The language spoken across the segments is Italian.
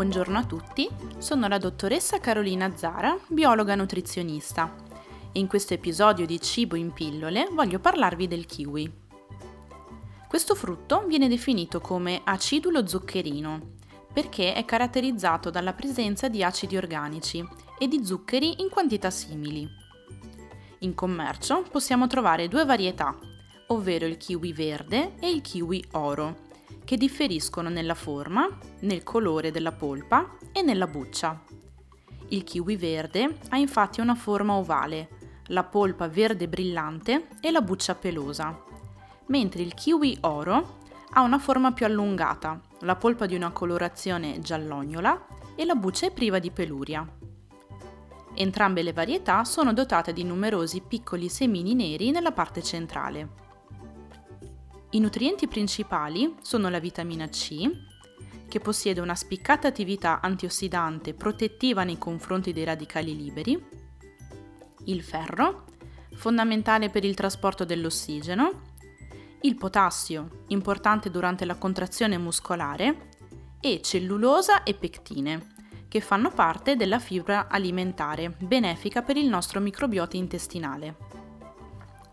Buongiorno a tutti, sono la dottoressa Carolina Zara, biologa nutrizionista in questo episodio di Cibo in pillole voglio parlarvi del kiwi. Questo frutto viene definito come acidulo zuccherino perché è caratterizzato dalla presenza di acidi organici e di zuccheri in quantità simili. In commercio possiamo trovare due varietà, ovvero il kiwi verde e il kiwi oro, che differiscono nella forma, nel colore della polpa e nella buccia. Il kiwi verde ha infatti una forma ovale, la polpa verde brillante e la buccia pelosa, mentre il kiwi oro ha una forma più allungata, la polpa di una colorazione giallognola e la buccia è priva di peluria. Entrambe le varietà sono dotate di numerosi piccoli semini neri nella parte centrale. I nutrienti principali sono la vitamina C, che possiede una spiccata attività antiossidante protettiva nei confronti dei radicali liberi, il ferro, fondamentale per il trasporto dell'ossigeno, il potassio, importante durante la contrazione muscolare, e cellulosa e pectine, che fanno parte della fibra alimentare, benefica per il nostro microbiota intestinale.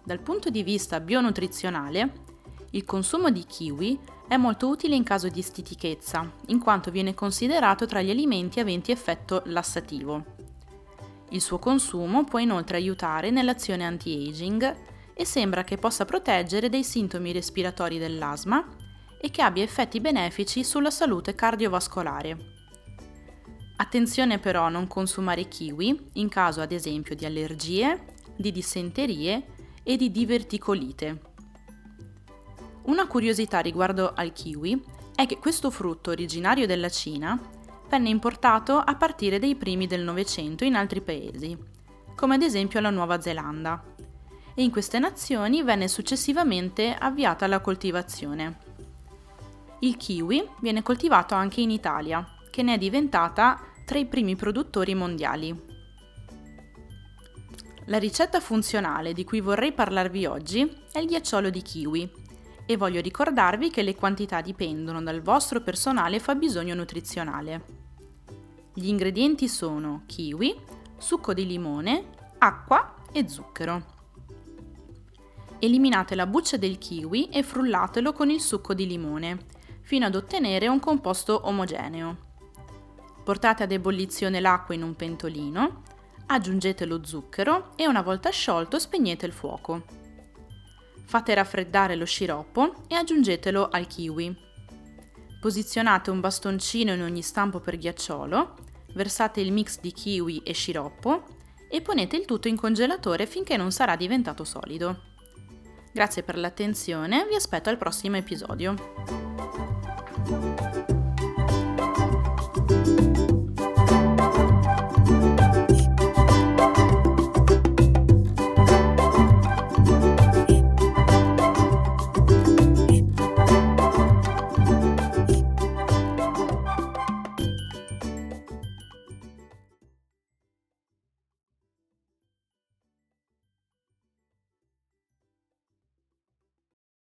Dal punto di vista bionutrizionale, il consumo di kiwi è molto utile in caso di stitichezza, in quanto viene considerato tra gli alimenti aventi effetto lassativo. Il suo consumo può inoltre aiutare nell'azione anti-aging e sembra che possa proteggere dai sintomi respiratori dell'asma e che abbia effetti benefici sulla salute cardiovascolare. Attenzione però a non consumare kiwi in caso ad esempio di allergie, di dissenterie e di diverticolite. Una curiosità riguardo al kiwi è che questo frutto originario della Cina venne importato a partire dai primi del Novecento in altri paesi, come ad esempio la Nuova Zelanda, e in queste nazioni venne successivamente avviata la coltivazione. Il kiwi viene coltivato anche in Italia, che ne è diventata tra i primi produttori mondiali. La ricetta funzionale di cui vorrei parlarvi oggi è il ghiacciolo di kiwi, e voglio ricordarvi che le quantità dipendono dal vostro personale fabbisogno nutrizionale. Gli ingredienti sono kiwi, succo di limone, acqua e zucchero. Eliminate la buccia del kiwi e frullatelo con il succo di limone, fino ad ottenere un composto omogeneo. Portate ad ebollizione l'acqua in un pentolino, aggiungete lo zucchero e una volta sciolto spegnete il fuoco. Fate raffreddare lo sciroppo e aggiungetelo al kiwi. Posizionate un bastoncino in ogni stampo per ghiacciolo, versate il mix di kiwi e sciroppo e ponete il tutto in congelatore finché non sarà diventato solido. Grazie per l'attenzione, vi aspetto al prossimo episodio.